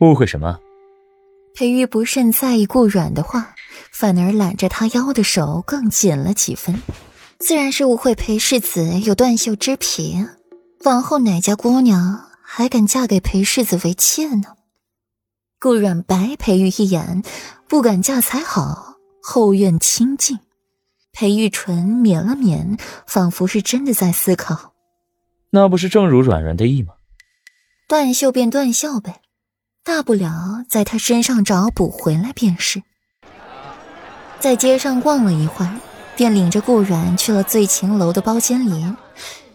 误会什么？裴玉不甚在意顾软的话，反而揽着他腰的手更紧了几分。自然是误会裴世子有断袖之癖，往后哪家姑娘还敢嫁给裴世子为妾呢？顾软白裴玉一眼，不敢嫁才好，后院清静。裴玉唇抿了抿，仿佛是真的在思考。那不是正如软软的意吗？断袖便断袖呗，大不了在他身上找补回来便是。在街上逛了一会儿，便领着顾阮去了醉情楼的包间里，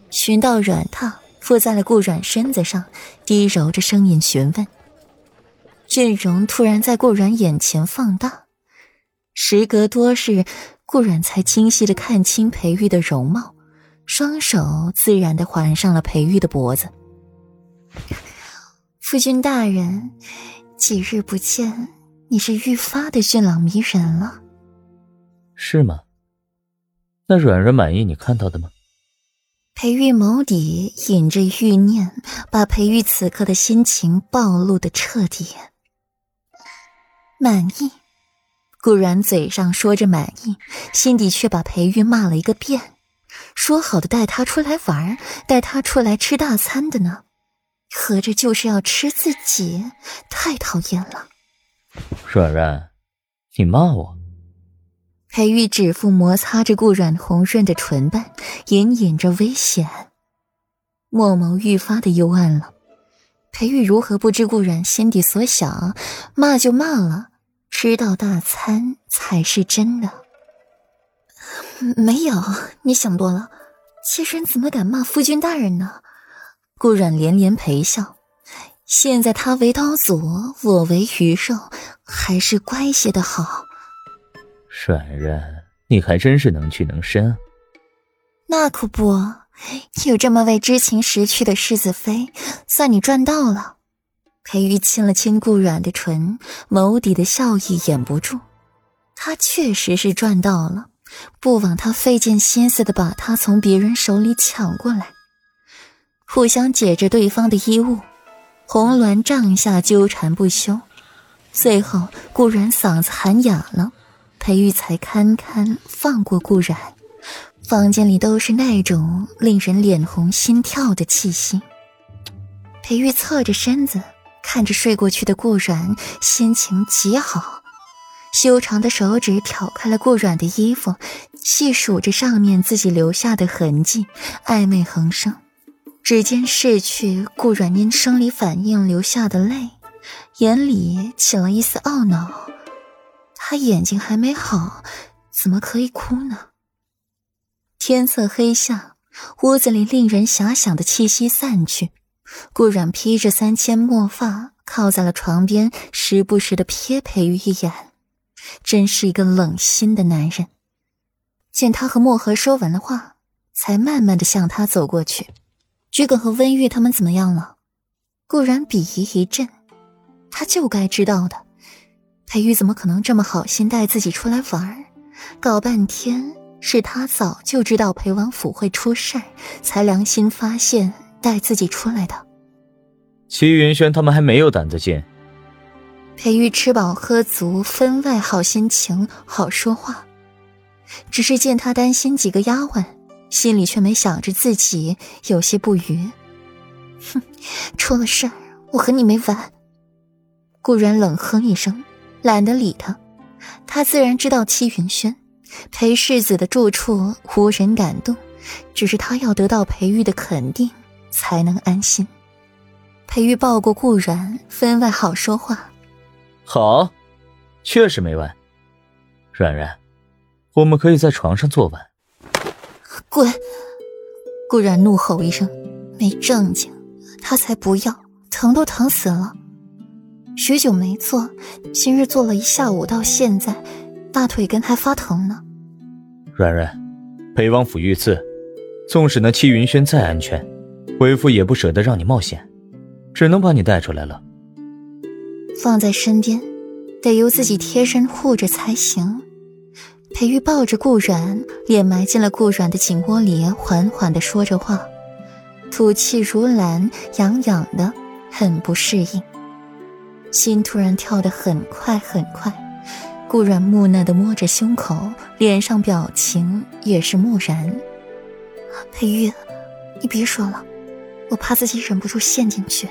寻到软榻，附在了顾阮身子上，低柔着声音询问。阵容突然在顾阮眼前放大，时隔多日。顾阮才清晰的看清裴玉的容貌，双手自然的环上了裴玉的脖子。夫君大人，几日不见，你是愈发的俊朗迷人了。是吗？那软软满意你看到的吗？裴玉眸底隐着欲念，把裴玉此刻的心情暴露的彻底。满意。顾然嘴上说着满意，心底却把裴玉骂了一个遍。说好的带他出来玩，带他出来吃大餐的呢？合着就是要吃自己，太讨厌了。软软，你骂我？裴玉指腹摩擦着顾软红润的唇瓣，隐隐着危险。墨眸愈发的幽暗了。裴玉如何不知顾软心底所想？骂就骂了。吃到大餐才是真的。没有，你想多了。妾身怎么敢骂夫君大人呢？顾阮连连陪笑。现在他为刀俎，我为鱼肉，还是乖些的好。软软，你还真是能屈能伸。那可不，有这么位知情识趣的世子妃，算你赚到了。裴玉亲了亲顾阮的唇，眸底的笑意掩不住。他确实是赚到了，不枉他费尽心思的把他从别人手里抢过来。互相解着对方的衣物，红鸾帐下纠缠不休。最后顾然嗓子喊哑了，裴玉才堪堪放过顾然。房间里都是那种令人脸红心跳的气息。裴玉侧着身子。看着睡过去的顾然，心情极好。修长的手指挑开了顾阮的衣服，细数着上面自己留下的痕迹，暧昧横生。指尖拭去顾软因生理反应流下的泪，眼里起了一丝懊恼。他眼睛还没好，怎么可以哭呢？天色黑下，屋子里令人遐想的气息散去。顾软披着三千墨发，靠在了床边，时不时的瞥裴玉一眼，真是一个冷心的男人。见他和墨荷说完了话，才慢慢的向他走过去。桔梗和温玉他们怎么样了？顾然鄙夷一阵，他就该知道的。裴玉怎么可能这么好心带自己出来玩？搞半天是他早就知道裴王府会出事儿，才良心发现。带自己出来的，齐云轩他们还没有胆子进。裴玉吃饱喝足，分外好心情，好说话。只是见他担心几个丫鬟，心里却没想着自己，有些不愉。哼，出了事儿，我和你没完。顾然冷哼一声，懒得理他。他自然知道戚云轩、裴世子的住处无人敢动，只是他要得到裴玉的肯定。才能安心。裴玉抱过顾然，分外好说话。好，确实没完。软软，我们可以在床上做完。滚！顾然怒吼一声，没正经，他才不要，疼都疼死了。许久没做，今日做了一下午，到现在大腿根还发疼呢。软软，裴王府遇刺，纵使那戚云轩再安全。为父也不舍得让你冒险，只能把你带出来了。放在身边，得由自己贴身护着才行。裴玉抱着顾阮，脸埋进了顾阮的颈窝里，缓缓的说着话，吐气如兰，痒痒的，很不适应。心突然跳得很快很快。顾软木讷地摸着胸口，脸上表情也是木然。裴玉，你别说了，我怕自己忍不住陷进去。